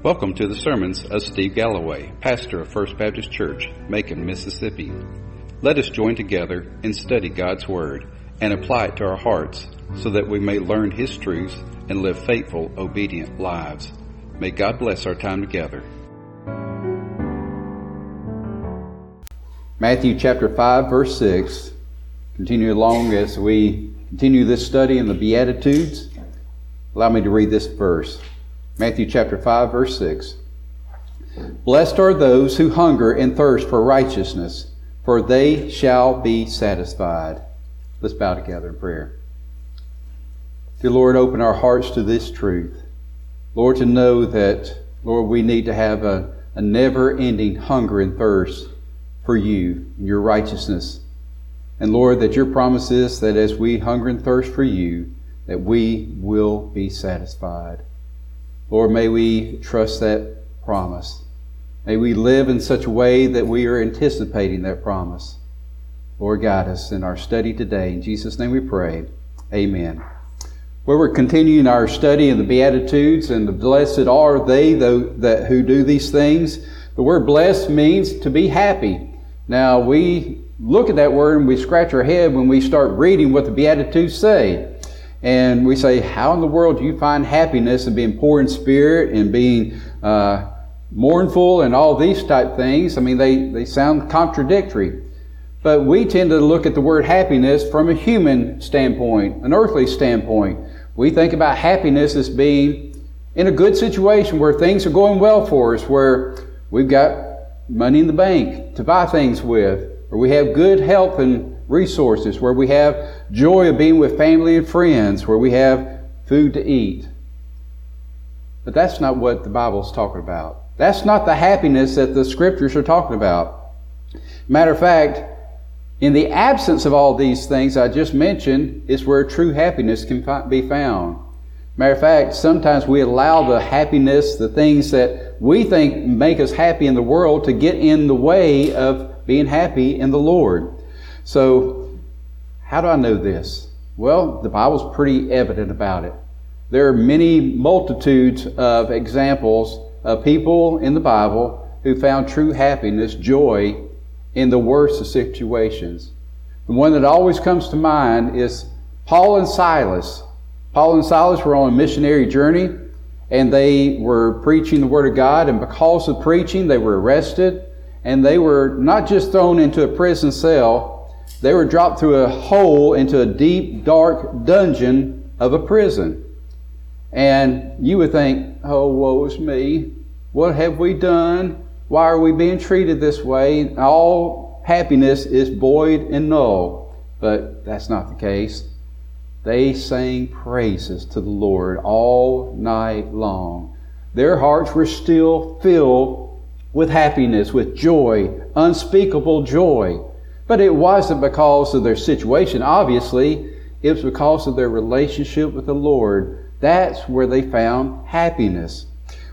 Welcome to the sermons of Steve Galloway, pastor of First Baptist Church, Macon, Mississippi. Let us join together and study God's Word and apply it to our hearts so that we may learn His truths and live faithful, obedient lives. May God bless our time together. Matthew chapter 5, verse 6. Continue along as we continue this study in the Beatitudes. Allow me to read this verse. Matthew chapter 5, verse 6. Blessed are those who hunger and thirst for righteousness, for they shall be satisfied. Let's bow together in prayer. Dear Lord, open our hearts to this truth. Lord, to know that, Lord, we need to have a, a never ending hunger and thirst for you and your righteousness. And Lord, that your promise is that as we hunger and thirst for you, that we will be satisfied. Lord, may we trust that promise. May we live in such a way that we are anticipating that promise. Lord, guide us in our study today. In Jesus' name we pray. Amen. We're continuing our study in the Beatitudes and the blessed are they that who do these things. The word blessed means to be happy. Now, we look at that word and we scratch our head when we start reading what the Beatitudes say. And we say, How in the world do you find happiness in being poor in spirit and being uh, mournful and all these type things? I mean, they, they sound contradictory. But we tend to look at the word happiness from a human standpoint, an earthly standpoint. We think about happiness as being in a good situation where things are going well for us, where we've got money in the bank to buy things with, where we have good health and resources, where we have joy of being with family and friends, where we have food to eat. But that's not what the Bible is talking about. That's not the happiness that the scriptures are talking about. Matter of fact, in the absence of all these things I just mentioned is where true happiness can be found. Matter of fact, sometimes we allow the happiness, the things that we think make us happy in the world to get in the way of being happy in the Lord. So, how do I know this? Well, the Bible's pretty evident about it. There are many multitudes of examples of people in the Bible who found true happiness, joy, in the worst of situations. The one that always comes to mind is Paul and Silas. Paul and Silas were on a missionary journey and they were preaching the Word of God, and because of preaching, they were arrested, and they were not just thrown into a prison cell, they were dropped through a hole into a deep, dark dungeon of a prison. And you would think, oh, woe is me. What have we done? Why are we being treated this way? All happiness is void and null. But that's not the case. They sang praises to the Lord all night long. Their hearts were still filled with happiness, with joy, unspeakable joy. But it wasn't because of their situation, obviously. It was because of their relationship with the Lord. That's where they found happiness.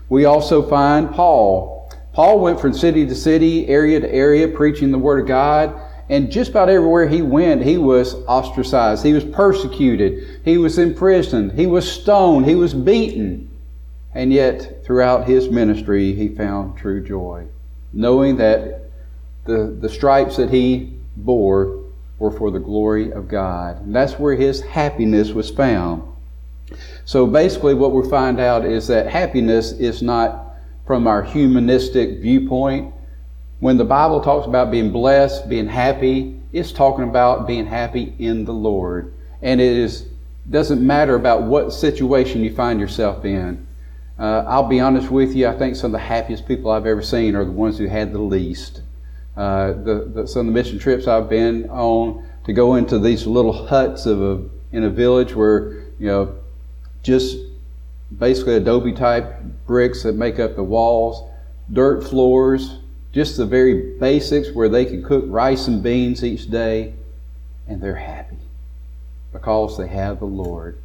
We also find Paul. Paul went from city to city, area to area, preaching the Word of God. And just about everywhere he went, he was ostracized. He was persecuted. He was imprisoned. He was stoned. He was beaten. And yet, throughout his ministry, he found true joy, knowing that the, the stripes that he bore were for the glory of God. And that's where his happiness was found. So basically, what we find out is that happiness is not from our humanistic viewpoint. When the Bible talks about being blessed, being happy, it's talking about being happy in the Lord. And it is, doesn't matter about what situation you find yourself in. Uh, I'll be honest with you, I think some of the happiest people I've ever seen are the ones who had the least. Uh, the, the, some of the mission trips I've been on to go into these little huts of a, in a village where, you know, just basically adobe type bricks that make up the walls, dirt floors, just the very basics where they can cook rice and beans each day, and they're happy because they have the Lord.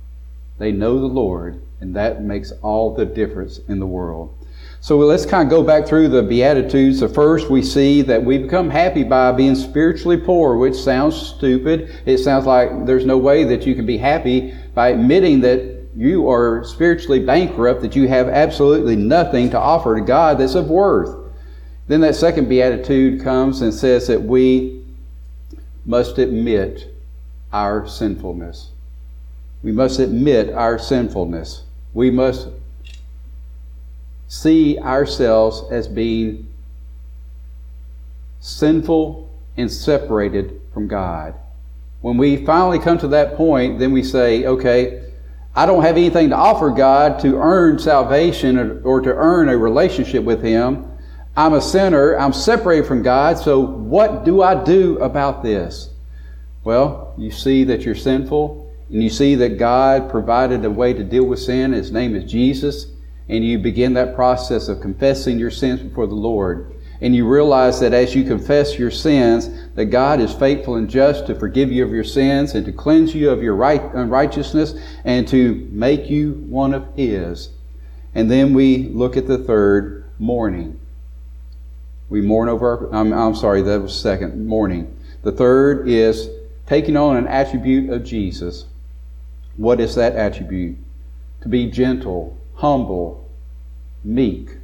They know the Lord, and that makes all the difference in the world. So let's kind of go back through the Beatitudes. So first we see that we become happy by being spiritually poor, which sounds stupid. It sounds like there's no way that you can be happy by admitting that you are spiritually bankrupt, that you have absolutely nothing to offer to God that's of worth. Then that second beatitude comes and says that we must admit our sinfulness. We must admit our sinfulness. We must see ourselves as being sinful and separated from God. When we finally come to that point, then we say, okay, I don't have anything to offer God to earn salvation or to earn a relationship with Him. I'm a sinner. I'm separated from God. So what do I do about this? Well, you see that you're sinful and you see that God provided a way to deal with sin. His name is Jesus. And you begin that process of confessing your sins before the Lord and you realize that as you confess your sins, that God is faithful and just to forgive you of your sins and to cleanse you of your right, unrighteousness and to make you one of His. And then we look at the third, mourning. We mourn over, our, I'm, I'm sorry, that was second, mourning. The third is taking on an attribute of Jesus. What is that attribute? To be gentle, humble, meek.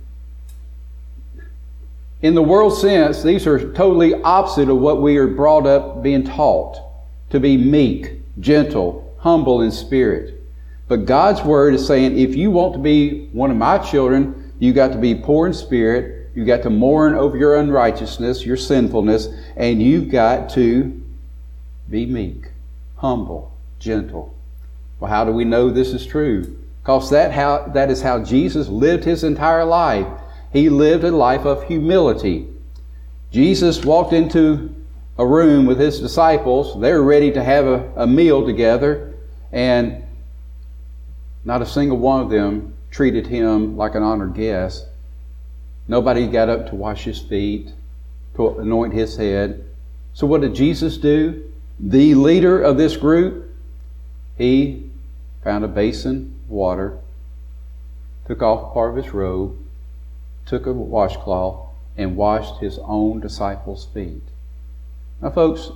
In the world sense, these are totally opposite of what we are brought up being taught to be meek, gentle, humble in spirit. But God's word is saying if you want to be one of my children, you got to be poor in spirit, you got to mourn over your unrighteousness, your sinfulness, and you've got to be meek, humble, gentle. Well, how do we know this is true? Because that how that is how Jesus lived his entire life. He lived a life of humility. Jesus walked into a room with his disciples. They were ready to have a, a meal together, and not a single one of them treated him like an honored guest. Nobody got up to wash his feet, to anoint his head. So, what did Jesus do? The leader of this group, he found a basin of water, took off part of his robe, took a washcloth and washed his own disciples' feet. Now, folks,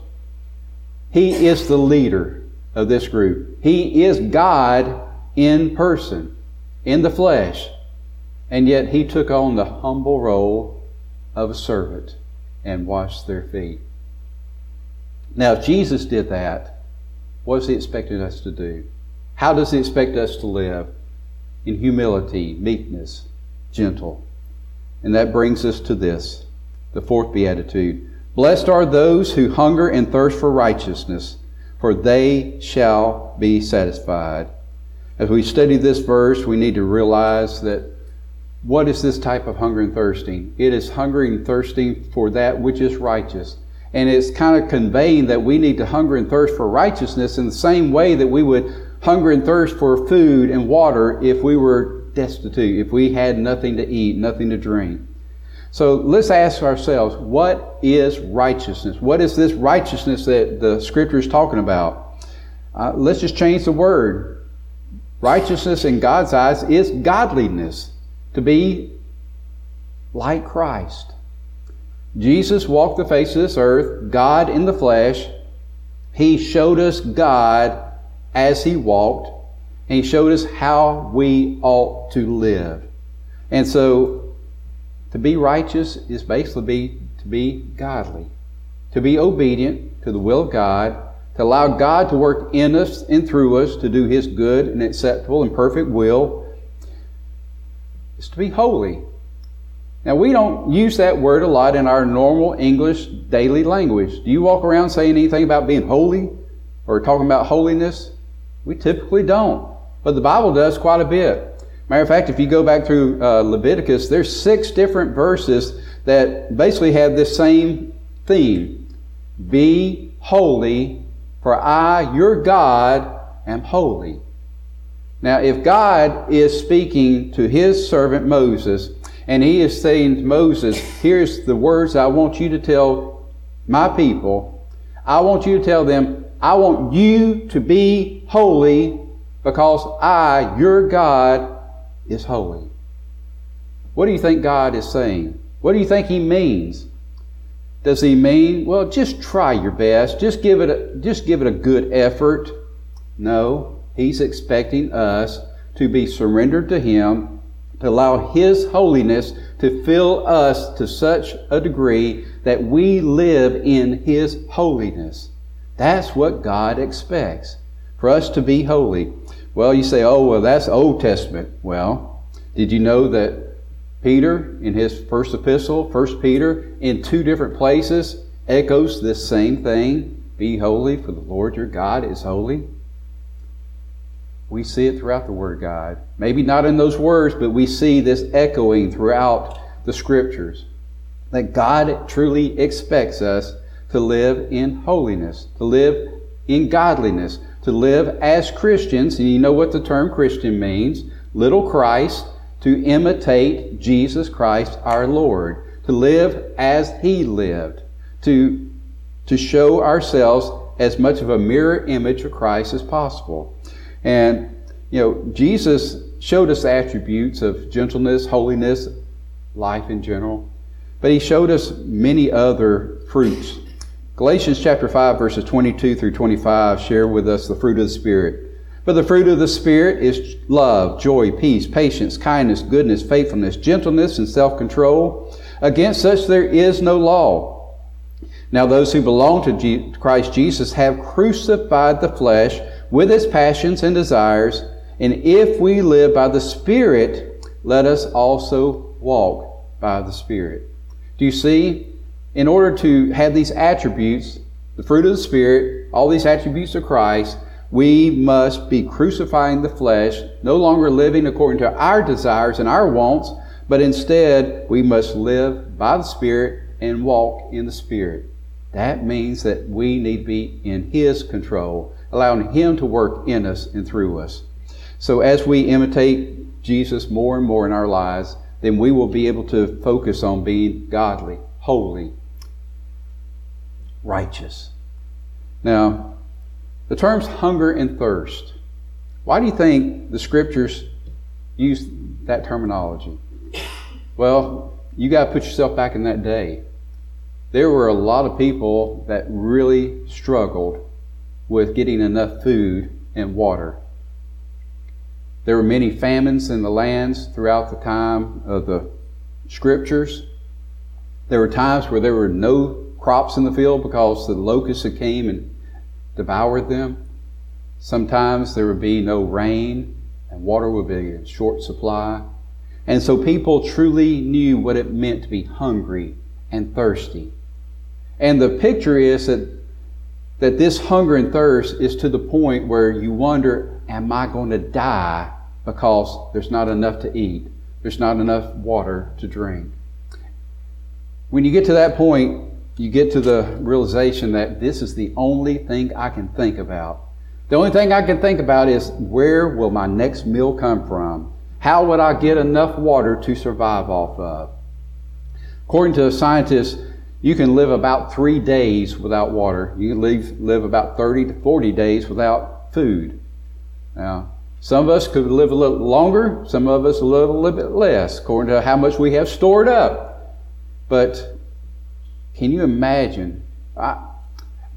he is the leader of this group. He is God in person, in the flesh. And yet he took on the humble role of a servant and washed their feet. Now, if Jesus did that, what is he expecting us to do? How does he expect us to live? In humility, meekness, gentle. And that brings us to this, the fourth beatitude. Blessed are those who hunger and thirst for righteousness, for they shall be satisfied. As we study this verse, we need to realize that what is this type of hunger and thirsting? It is hungering and thirsting for that which is righteous. And it's kind of conveying that we need to hunger and thirst for righteousness in the same way that we would hunger and thirst for food and water if we were destitute, if we had nothing to eat, nothing to drink. So let's ask ourselves, what is righteousness? What is this righteousness that the scripture is talking about? Uh, let's just change the word. Righteousness in God's eyes is godliness, to be like Christ. Jesus walked the face of this earth, God in the flesh. He showed us God as He walked and he showed us how we ought to live. And so, to be righteous is basically be, to be godly, to be obedient to the will of God, to allow God to work in us and through us to do His good and acceptable and perfect will, is to be holy. Now, we don't use that word a lot in our normal English daily language. Do you walk around saying anything about being holy or talking about holiness? We typically don't. But the Bible does quite a bit. Matter of fact, if you go back through uh, Leviticus, there's six different verses that basically have this same theme. Be holy, for I, your God, am holy. Now, if God is speaking to his servant Moses, and he is saying to Moses, here's the words I want you to tell my people. I want you to tell them, I want you to be holy because I, your God, is holy. What do you think God is saying? What do you think He means? Does He mean, well, just try your best, just give it a, just give it a good effort? No. He's expecting us to be surrendered to Him, to allow His holiness to fill us to such a degree that we live in His holiness. That's what God expects for us to be holy. Well, you say, oh, well, that's Old Testament. Well, did you know that Peter, in his first epistle, First Peter, in two different places, echoes this same thing Be holy, for the Lord your God is holy? We see it throughout the Word of God. Maybe not in those words, but we see this echoing throughout the Scriptures. That God truly expects us to live in holiness, to live in godliness, to live as Christians, and you know what the term Christian means little Christ, to imitate Jesus Christ our Lord, to live as He lived, to, to show ourselves as much of a mirror image of Christ as possible. And, you know, Jesus showed us attributes of gentleness, holiness, life in general, but He showed us many other fruits. Galatians chapter 5, verses 22 through 25 share with us the fruit of the Spirit. But the fruit of the Spirit is love, joy, peace, patience, kindness, goodness, faithfulness, gentleness, and self control. Against such there is no law. Now, those who belong to Christ Jesus have crucified the flesh with its passions and desires. And if we live by the Spirit, let us also walk by the Spirit. Do you see? In order to have these attributes, the fruit of the Spirit, all these attributes of Christ, we must be crucifying the flesh, no longer living according to our desires and our wants, but instead we must live by the Spirit and walk in the Spirit. That means that we need to be in His control, allowing Him to work in us and through us. So as we imitate Jesus more and more in our lives, then we will be able to focus on being godly, holy, righteous. Now, the terms hunger and thirst. Why do you think the scriptures use that terminology? Well, you got to put yourself back in that day. There were a lot of people that really struggled with getting enough food and water. There were many famines in the lands throughout the time of the scriptures. There were times where there were no crops in the field because the locusts had came and devoured them. Sometimes there would be no rain and water would be in short supply. And so people truly knew what it meant to be hungry and thirsty. And the picture is that, that this hunger and thirst is to the point where you wonder, am I going to die because there's not enough to eat? There's not enough water to drink. When you get to that point, you get to the realization that this is the only thing I can think about. The only thing I can think about is where will my next meal come from? How would I get enough water to survive off of? According to scientists, you can live about three days without water. You can live, live about 30 to 40 days without food. Now, some of us could live a little longer, some of us live a little bit less, according to how much we have stored up. But can you imagine? I,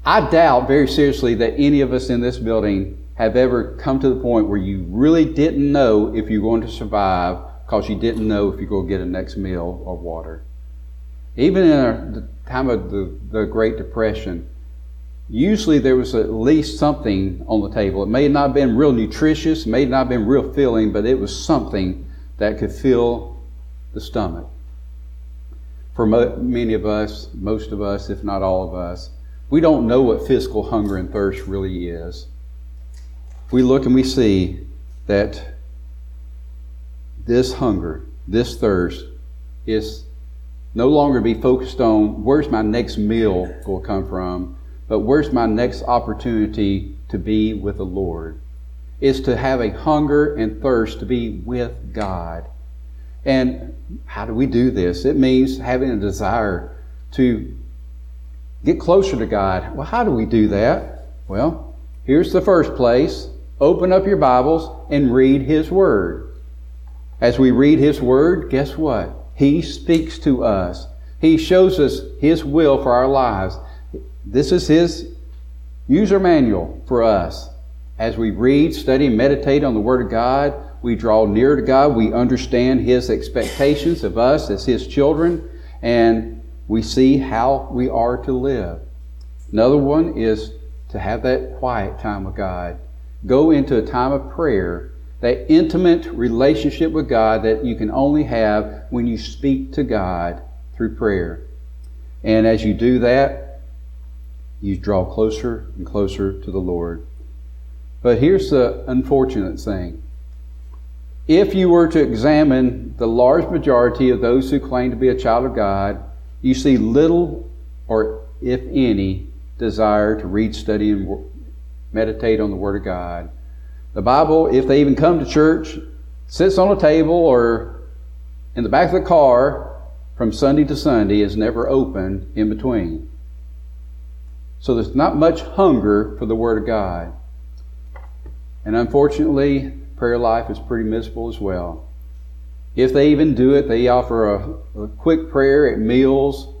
I doubt very seriously that any of us in this building have ever come to the point where you really didn't know if you're going to survive because you didn't know if you're going to get a next meal or water. Even in the time of the, the Great Depression, usually there was at least something on the table. It may not have been real nutritious, may not have been real filling, but it was something that could fill the stomach for mo- many of us, most of us, if not all of us, we don't know what physical hunger and thirst really is. We look and we see that this hunger, this thirst, is no longer be focused on where's my next meal going to come from, but where's my next opportunity to be with the Lord. Is to have a hunger and thirst to be with God. And how do we do this? It means having a desire to get closer to God. Well, how do we do that? Well, here's the first place. Open up your Bibles and read His Word. As we read His Word, guess what? He speaks to us. He shows us His will for our lives. This is His user manual for us. As we read, study, and meditate on the Word of God, we draw near to God. We understand His expectations of us as His children, and we see how we are to live. Another one is to have that quiet time with God. Go into a time of prayer, that intimate relationship with God that you can only have when you speak to God through prayer. And as you do that, you draw closer and closer to the Lord. But here's the unfortunate thing. If you were to examine the large majority of those who claim to be a child of God, you see little or if any desire to read, study, and meditate on the Word of God. The Bible, if they even come to church, sits on a table or in the back of the car from Sunday to Sunday, is never open in between. So there's not much hunger for the Word of God. And unfortunately, prayer life is pretty miserable as well. If they even do it, they offer a, a quick prayer at meals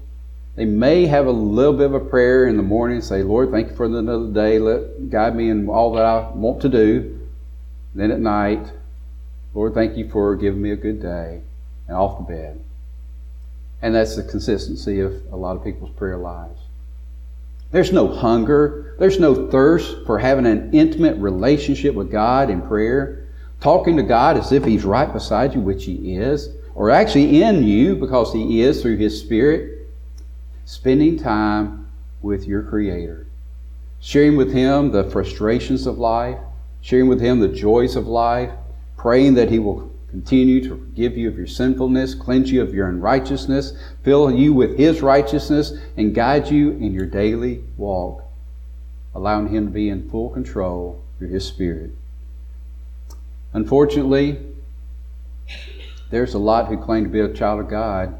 they may have a little bit of a prayer in the morning, say, Lord, thank you for another day. Let guide me in all that I want to do. Then at night, Lord, thank you for giving me a good day. And off to bed. And that's the consistency of a lot of people's prayer lives. There's no hunger. There's no thirst for having an intimate relationship with God in prayer. Talking to God as if He's right beside you, which He is, or actually in you because He is through His Spirit spending time with your Creator, sharing with Him the frustrations of life, sharing with Him the joys of life, praying that He will continue to forgive you of your sinfulness, cleanse you of your unrighteousness, fill you with His righteousness, and guide you in your daily walk, allowing Him to be in full control through His Spirit. Unfortunately, there's a lot who claim to be a child of God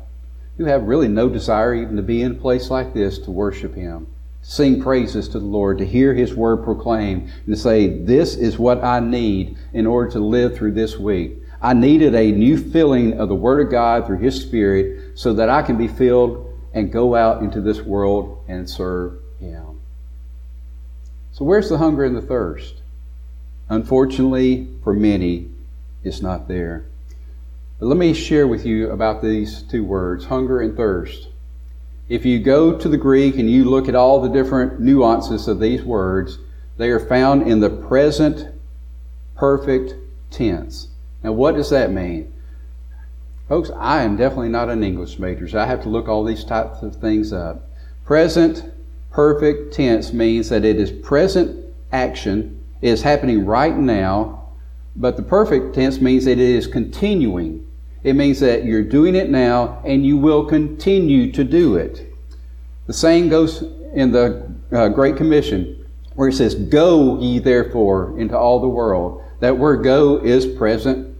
who have really no desire even to be in a place like this to worship Him, sing praises to the Lord, to hear His word proclaimed, and to say, This is what I need in order to live through this week. I needed a new filling of the Word of God through His Spirit so that I can be filled and go out into this world and serve Him. So, where's the hunger and the thirst? Unfortunately, for many, it's not there. But let me share with you about these two words, hunger and thirst. If you go to the Greek and you look at all the different nuances of these words, they are found in the present perfect tense. Now, what does that mean? Folks, I am definitely not an English major, so I have to look all these types of things up. Present perfect tense means that it is present action, is happening right now, but the perfect tense means that it is continuing. It means that you're doing it now and you will continue to do it. The same goes in the uh, Great Commission where it says, Go ye therefore into all the world. That word go is present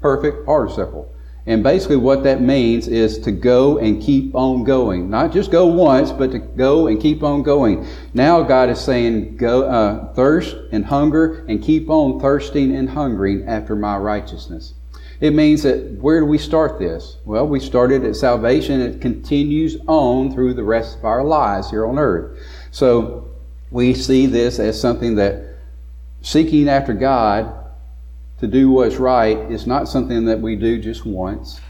perfect participle. And basically, what that means is to go and keep on going. Not just go once, but to go and keep on going. Now, God is saying, go, uh, thirst and hunger and keep on thirsting and hungering after my righteousness. It means that where do we start this? Well, we started at salvation. It continues on through the rest of our lives here on earth. So we see this as something that seeking after God to do what's right is not something that we do just once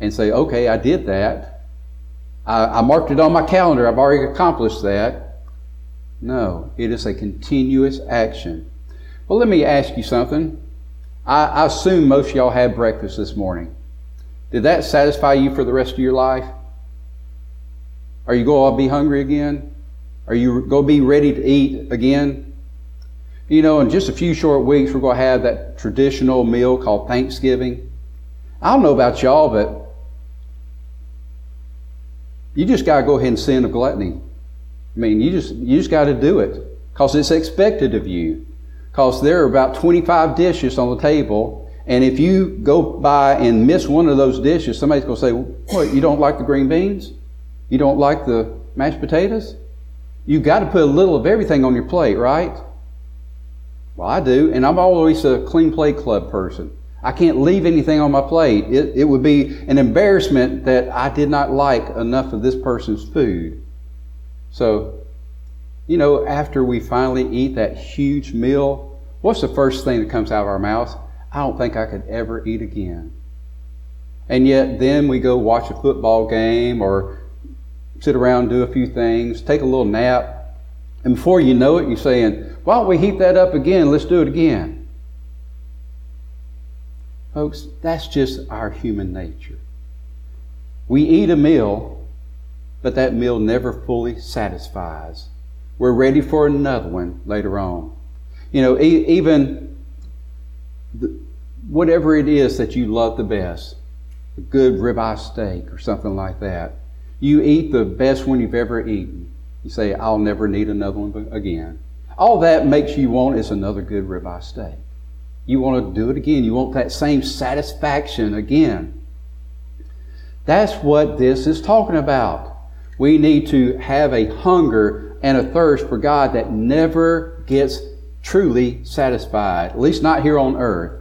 and say, okay, I did that. I, I marked it on my calendar. I've already accomplished that. No, it is a continuous action. Well, let me ask you something. I, I assume most y'all had breakfast this morning. Did that satisfy you for the rest of your life? Are you going to be hungry again? Are you going to be ready to eat again? You know, in just a few short weeks, we're going to have that traditional meal called Thanksgiving. I don't know about y'all, but you just got to go ahead and sin of gluttony. I mean, you just you just got to do it because it's expected of you. Because there are about 25 dishes on the table, and if you go by and miss one of those dishes, somebody's going to say, "What? You don't like the green beans? You don't like the mashed potatoes? You've got to put a little of everything on your plate, right?" Well, I do, and I'm always a clean plate club person. I can't leave anything on my plate. It, it would be an embarrassment that I did not like enough of this person's food. So, You know, after we finally eat that huge meal, what's the first thing that comes out of our mouths? I don't think I could ever eat again. And yet, then we go watch a football game or sit around, do a few things, take a little nap, and before you know it, you're saying, Why don't we heat that up again? Let's do it again. Folks, that's just our human nature. We eat a meal, but that meal never fully satisfies. We're ready for another one later on. You know, e- even the, whatever it is that you love the best, a good ribeye steak or something like that, you eat the best one you've ever eaten. You say, I'll never need another one again. All that makes you want is another good ribeye steak. You want to do it again. You want that same satisfaction again. That's what this is talking about. We need to have a hunger and a thirst for God that never gets truly satisfied, at least not here on earth.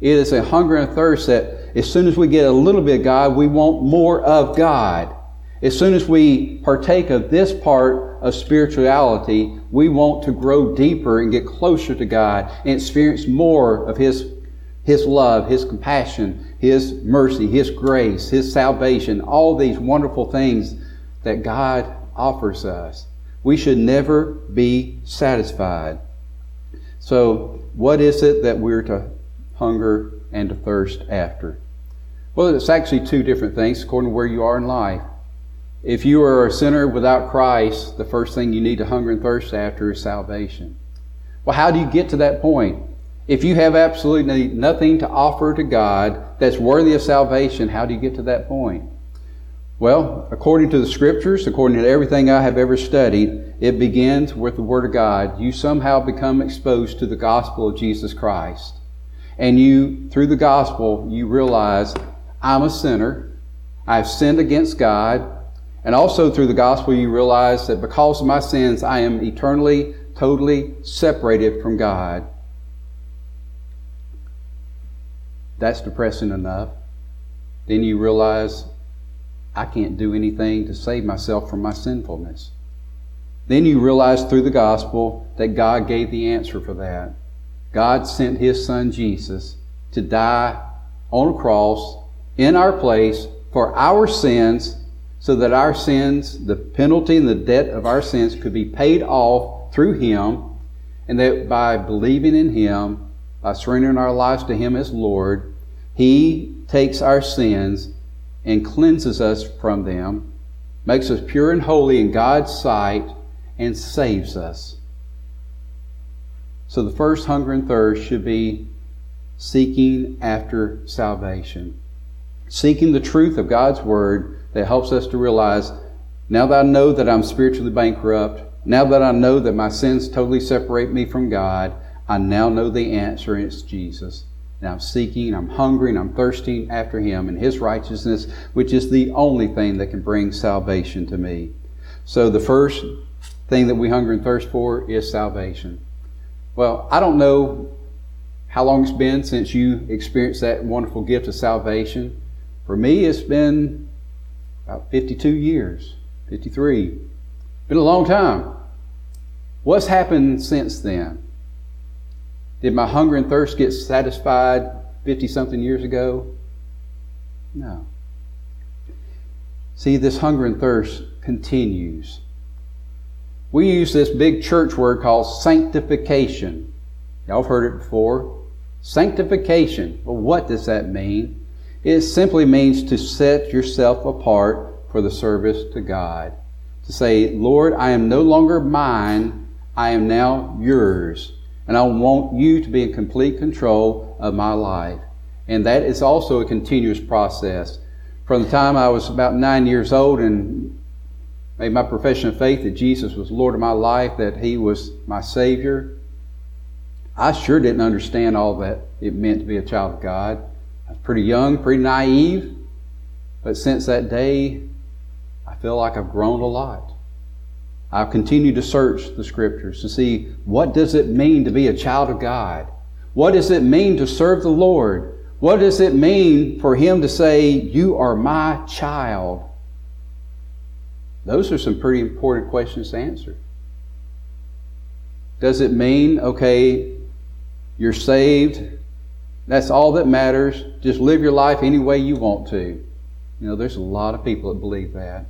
It is a hunger and a thirst that as soon as we get a little bit of God, we want more of God. As soon as we partake of this part of spirituality, we want to grow deeper and get closer to God and experience more of His, His love, His compassion, His mercy, His grace, His salvation, all these wonderful things that God offers us. We should never be satisfied. So, what is it that we're to hunger and to thirst after? Well, it's actually two different things according to where you are in life. If you are a sinner without Christ, the first thing you need to hunger and thirst after is salvation. Well, how do you get to that point? If you have absolutely nothing to offer to God that's worthy of salvation, how do you get to that point? Well, according to the scriptures, according to everything I have ever studied, it begins with the Word of God. You somehow become exposed to the gospel of Jesus Christ. And you, through the gospel, you realize, I'm a sinner. I've sinned against God. And also through the gospel, you realize that because of my sins, I am eternally, totally separated from God. That's depressing enough. Then you realize I can't do anything to save myself from my sinfulness. Then you realize through the gospel that God gave the answer for that. God sent His Son Jesus to die on a cross in our place for our sins so that our sins, the penalty and the debt of our sins could be paid off through Him and that by believing in Him, by surrendering our lives to Him as Lord, He takes our sins and cleanses us from them, makes us pure and holy in God's sight, and saves us. So the first hunger and thirst should be seeking after salvation, seeking the truth of God's Word that helps us to realize now that I know that I'm spiritually bankrupt, now that I know that my sins totally separate me from God, I now know the answer, and it's Jesus and I'm seeking, I'm hungry, and I'm thirsting after Him and His righteousness, which is the only thing that can bring salvation to me. So the first thing that we hunger and thirst for is salvation. Well, I don't know how long it's been since you experienced that wonderful gift of salvation. For me, it's been about 52 years, 53. Been a long time. What's happened since then? Did my hunger and thirst get satisfied 50 something years ago? No. See, this hunger and thirst continues. We use this big church word called sanctification. Y'all have heard it before. Sanctification. Well, what does that mean? It simply means to set yourself apart for the service to God. To say, Lord, I am no longer mine, I am now yours and I want you to be in complete control of my life. And that is also a continuous process. From the time I was about nine years old and made my profession of faith that Jesus was Lord of my life, that He was my Savior, I sure didn't understand all that it meant to be a child of God. Pretty young, pretty naive, but since that day, I feel like I've grown a lot. I've continued to search the scriptures to see what does it mean to be a child of God? What does it mean to serve the Lord? What does it mean for him to say, you are my child? Those are some pretty important questions to answer. Does it mean, okay, you're saved? That's all that matters. Just live your life any way you want to. You know, there's a lot of people that believe that.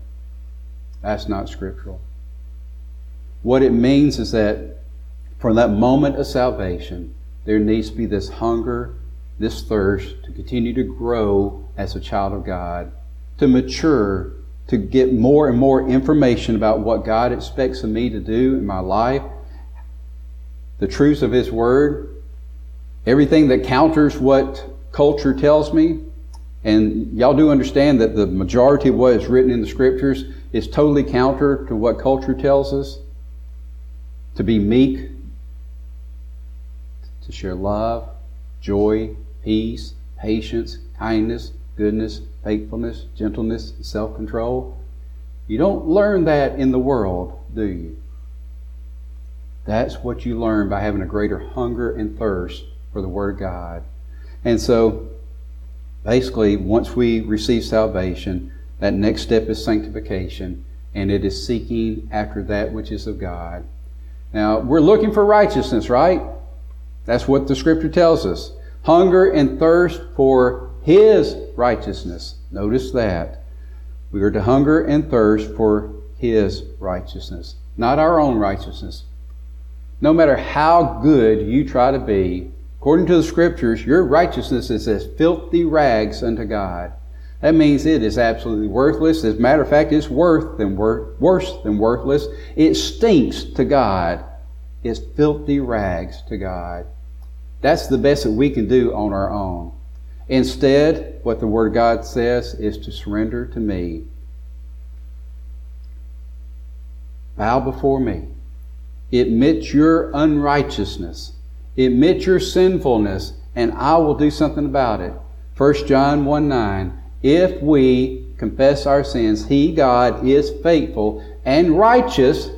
That's not scriptural. What it means is that from that moment of salvation, there needs to be this hunger, this thirst to continue to grow as a child of God, to mature, to get more and more information about what God expects of me to do in my life, the truths of His Word, everything that counters what culture tells me. And y'all do understand that the majority of what is written in the Scriptures is totally counter to what culture tells us to be meek, to share love, joy, peace, patience, kindness, goodness, faithfulness, gentleness, self control. You don't learn that in the world, do you? That's what you learn by having a greater hunger and thirst for the Word of God. And so, basically, once we receive salvation, that next step is sanctification, and it is seeking after that which is of God. Now, we're looking for righteousness, right? That's what the scripture tells us. Hunger and thirst for His righteousness. Notice that. We are to hunger and thirst for His righteousness, not our own righteousness. No matter how good you try to be, according to the scriptures, your righteousness is as filthy rags unto God. That means it is absolutely worthless. As a matter of fact, it's worth than wor- worse than worthless. It stinks to God. It's filthy rags to God. That's the best that we can do on our own. Instead, what the Word of God says is to surrender to me. Bow before me. Admit your unrighteousness. Admit your sinfulness, and I will do something about it. 1 John 1 9. If we confess our sins, He, God, is faithful and righteous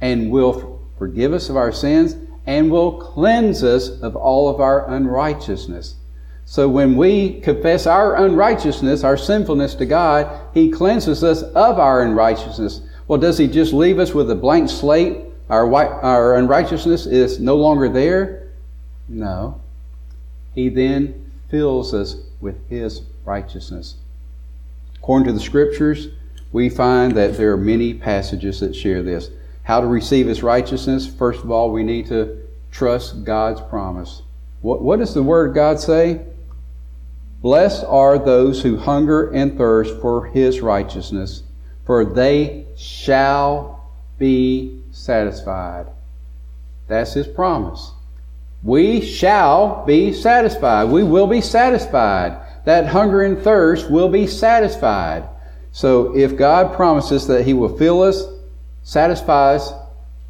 and will forgive us of our sins and will cleanse us of all of our unrighteousness. So when we confess our unrighteousness, our sinfulness to God, He cleanses us of our unrighteousness. Well, does He just leave us with a blank slate? Our, our unrighteousness is no longer there? No. He then fills us with His righteousness. According to the Scriptures, we find that there are many passages that share this. How to receive His righteousness? First of all, we need to trust God's promise. What, what does the Word of God say? Blessed are those who hunger and thirst for His righteousness, for they shall be satisfied. That's His promise. We shall be satisfied. We will be satisfied. That hunger and thirst will be satisfied. So if God promises that He will fill us satisfies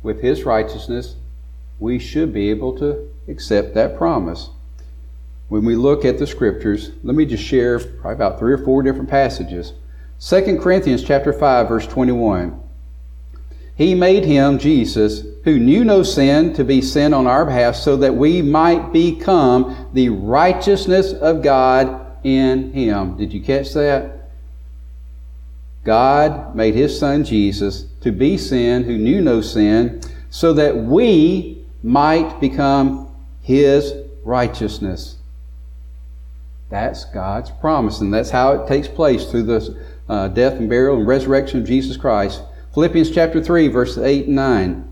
with His righteousness, we should be able to accept that promise. When we look at the scriptures, let me just share probably about three or four different passages. 2 Corinthians chapter 5 verse 21. He made him Jesus who knew no sin to be sin on our behalf so that we might become the righteousness of God in him. Did you catch that? God made his son Jesus to be sin who knew no sin so that we might become his righteousness. That's God's promise, and that's how it takes place through the uh, death and burial and resurrection of Jesus Christ. Philippians chapter 3, verses 8 and 9.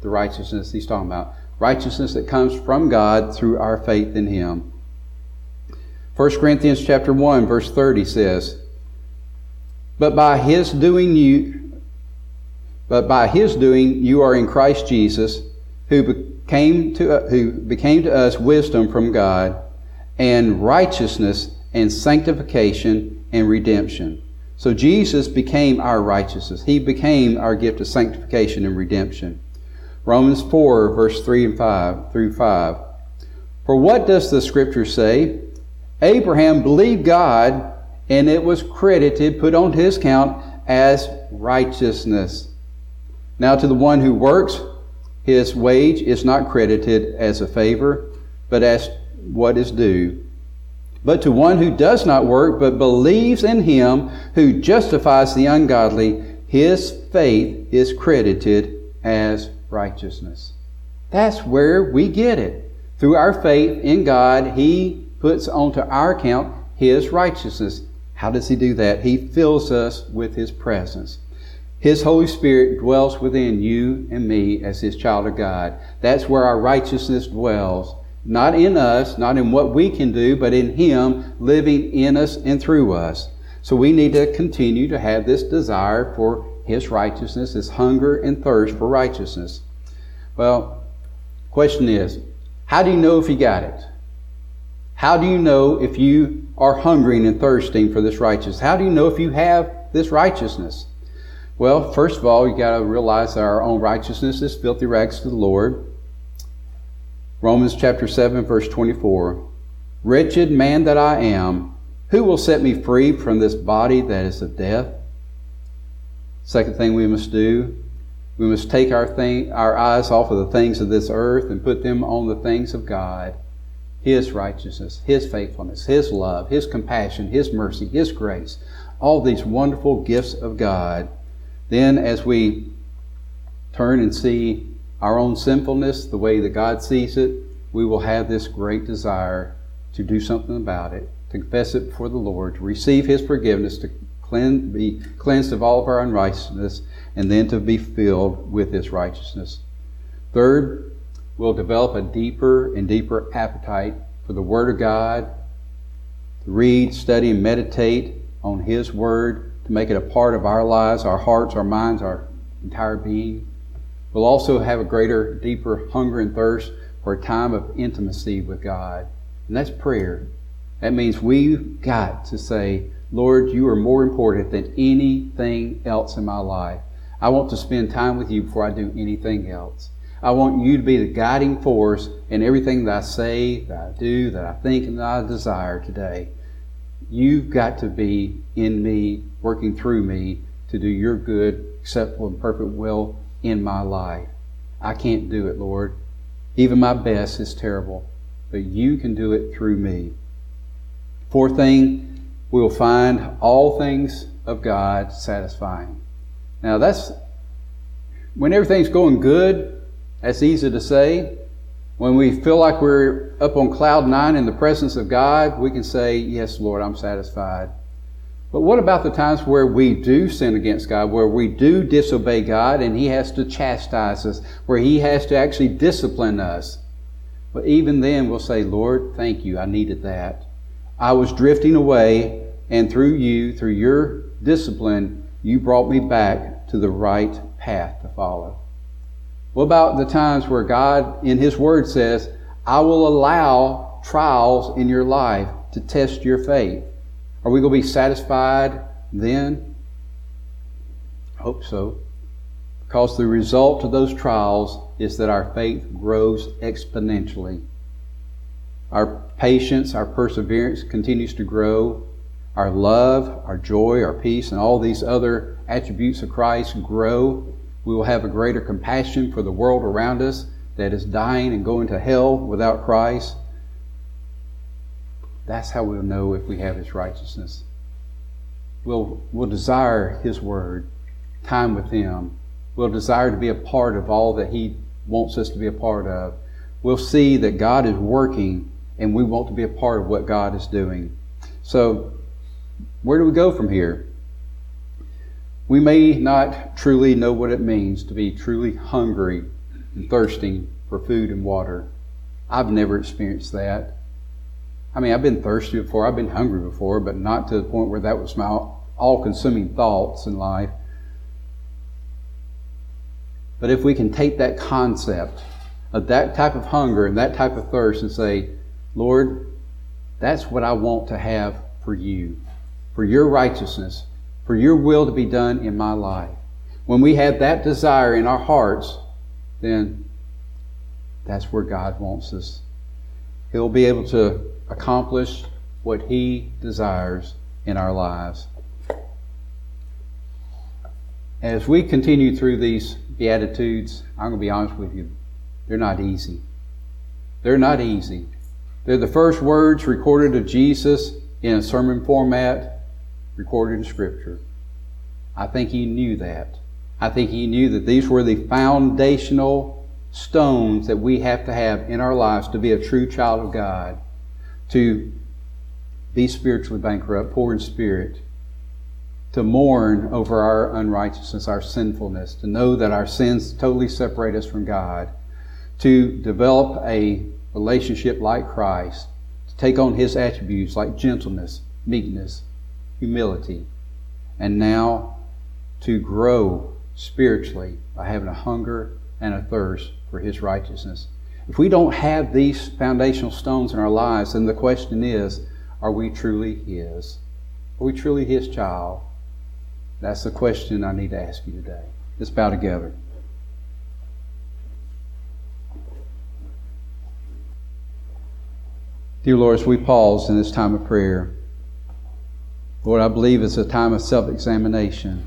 the righteousness he's talking about. Righteousness that comes from God through our faith in him. 1 Corinthians chapter 1 verse 30 says, But by his doing you but by his doing you are in Christ Jesus, who became to who became to us wisdom from God and righteousness and sanctification and redemption. So Jesus became our righteousness. He became our gift of sanctification and redemption. Romans 4, verse 3 and 5 through 5. For what does the scripture say? Abraham believed God, and it was credited, put on his count as righteousness. Now, to the one who works, his wage is not credited as a favor, but as what is due. But to one who does not work, but believes in him who justifies the ungodly, his faith is credited as righteousness. That's where we get it. Through our faith in God, He puts onto our account His righteousness. How does He do that? He fills us with His presence. His Holy Spirit dwells within you and me as His child of God. That's where our righteousness dwells. Not in us, not in what we can do, but in Him living in us and through us. So we need to continue to have this desire for His righteousness, this hunger and thirst for righteousness. Well, question is, how do you know if you got it? How do you know if you are hungering and thirsting for this righteousness? How do you know if you have this righteousness? Well, first of all, you got to realize that our own righteousness is filthy rags to the Lord. Romans chapter 7, verse 24. Wretched man that I am, who will set me free from this body that is of death? Second thing we must do, we must take our, thing, our eyes off of the things of this earth and put them on the things of God. His righteousness, His faithfulness, His love, His compassion, His mercy, His grace. All these wonderful gifts of God. Then, as we turn and see our own sinfulness the way that God sees it, we will have this great desire to do something about it, to confess it before the Lord, to receive His forgiveness, to be cleansed of all of our unrighteousness, and then to be filled with His righteousness. Third, we'll develop a deeper and deeper appetite for the Word of God, to read, study, and meditate on His Word, to make it a part of our lives, our hearts, our minds, our entire being. We'll also have a greater, deeper hunger and thirst for a time of intimacy with God. And that's prayer. That means we've got to say, Lord, you are more important than anything else in my life. I want to spend time with you before I do anything else. I want you to be the guiding force in everything that I say, that I do, that I think, and that I desire today. You've got to be in me, working through me to do your good, acceptable, and perfect will in my life. I can't do it, Lord. Even my best is terrible, but you can do it through me. Fourth thing, we will find all things of God satisfying. Now, that's when everything's going good, that's easy to say. When we feel like we're up on cloud nine in the presence of God, we can say, Yes, Lord, I'm satisfied. But what about the times where we do sin against God, where we do disobey God and He has to chastise us, where He has to actually discipline us? But even then, we'll say, Lord, thank you. I needed that. I was drifting away, and through you, through your discipline, you brought me back to the right path to follow. What about the times where God, in His Word, says, I will allow trials in your life to test your faith? Are we going to be satisfied then? I hope so. Because the result of those trials is that our faith grows exponentially. Our patience, our perseverance continues to grow. Our love, our joy, our peace, and all these other attributes of Christ grow. We will have a greater compassion for the world around us that is dying and going to hell without Christ. That's how we'll know if we have His righteousness. We'll, we'll desire His Word, time with Him. We'll desire to be a part of all that He wants us to be a part of. We'll see that God is working and we want to be a part of what God is doing. So, where do we go from here? We may not truly know what it means to be truly hungry and thirsting for food and water. I've never experienced that. I mean, I've been thirsty before, I've been hungry before, but not to the point where that was my all consuming thoughts in life. But if we can take that concept of that type of hunger and that type of thirst and say, Lord, that's what I want to have for you, for your righteousness, for your will to be done in my life. When we have that desire in our hearts, then that's where God wants us. He'll be able to accomplish what He desires in our lives. As we continue through these Beatitudes, I'm going to be honest with you, they're not easy. They're not easy. They're the first words recorded of Jesus in a sermon format recorded in Scripture. I think he knew that. I think he knew that these were the foundational stones that we have to have in our lives to be a true child of God, to be spiritually bankrupt, poor in spirit, to mourn over our unrighteousness, our sinfulness, to know that our sins totally separate us from God, to develop a relationship like Christ, to take on His attributes like gentleness, meekness, humility, and now to grow spiritually by having a hunger and a thirst for His righteousness. If we don't have these foundational stones in our lives, then the question is are we truly His? Are we truly His child? That's the question I need to ask you today. Let's bow together. Dear Lord, as we pause in this time of prayer, Lord, I believe it's a time of self examination.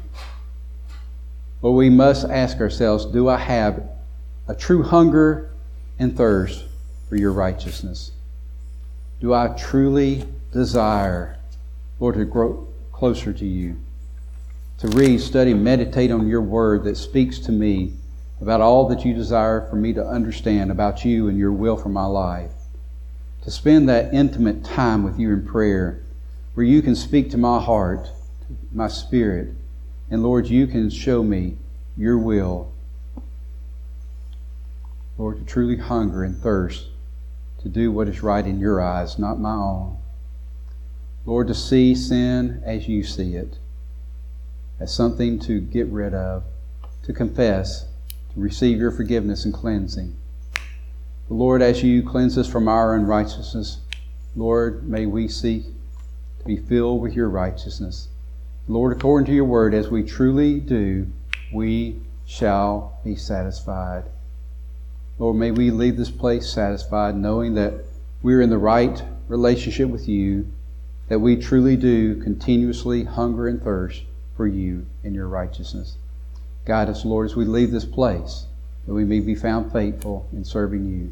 But we must ask ourselves do I have a true hunger and thirst for your righteousness? Do I truly desire, Lord, to grow closer to you? To read, study, meditate on your word that speaks to me about all that you desire for me to understand about you and your will for my life to spend that intimate time with you in prayer where you can speak to my heart, my spirit, and Lord, you can show me your will. Lord, to truly hunger and thirst to do what is right in your eyes, not my own. Lord, to see sin as you see it, as something to get rid of, to confess, to receive your forgiveness and cleansing. Lord, as you cleanse us from our unrighteousness, Lord, may we seek to be filled with your righteousness. Lord, according to your word, as we truly do, we shall be satisfied. Lord, may we leave this place satisfied, knowing that we're in the right relationship with you, that we truly do continuously hunger and thirst for you and your righteousness. Guide us, Lord, as we leave this place, that we may be found faithful in serving you.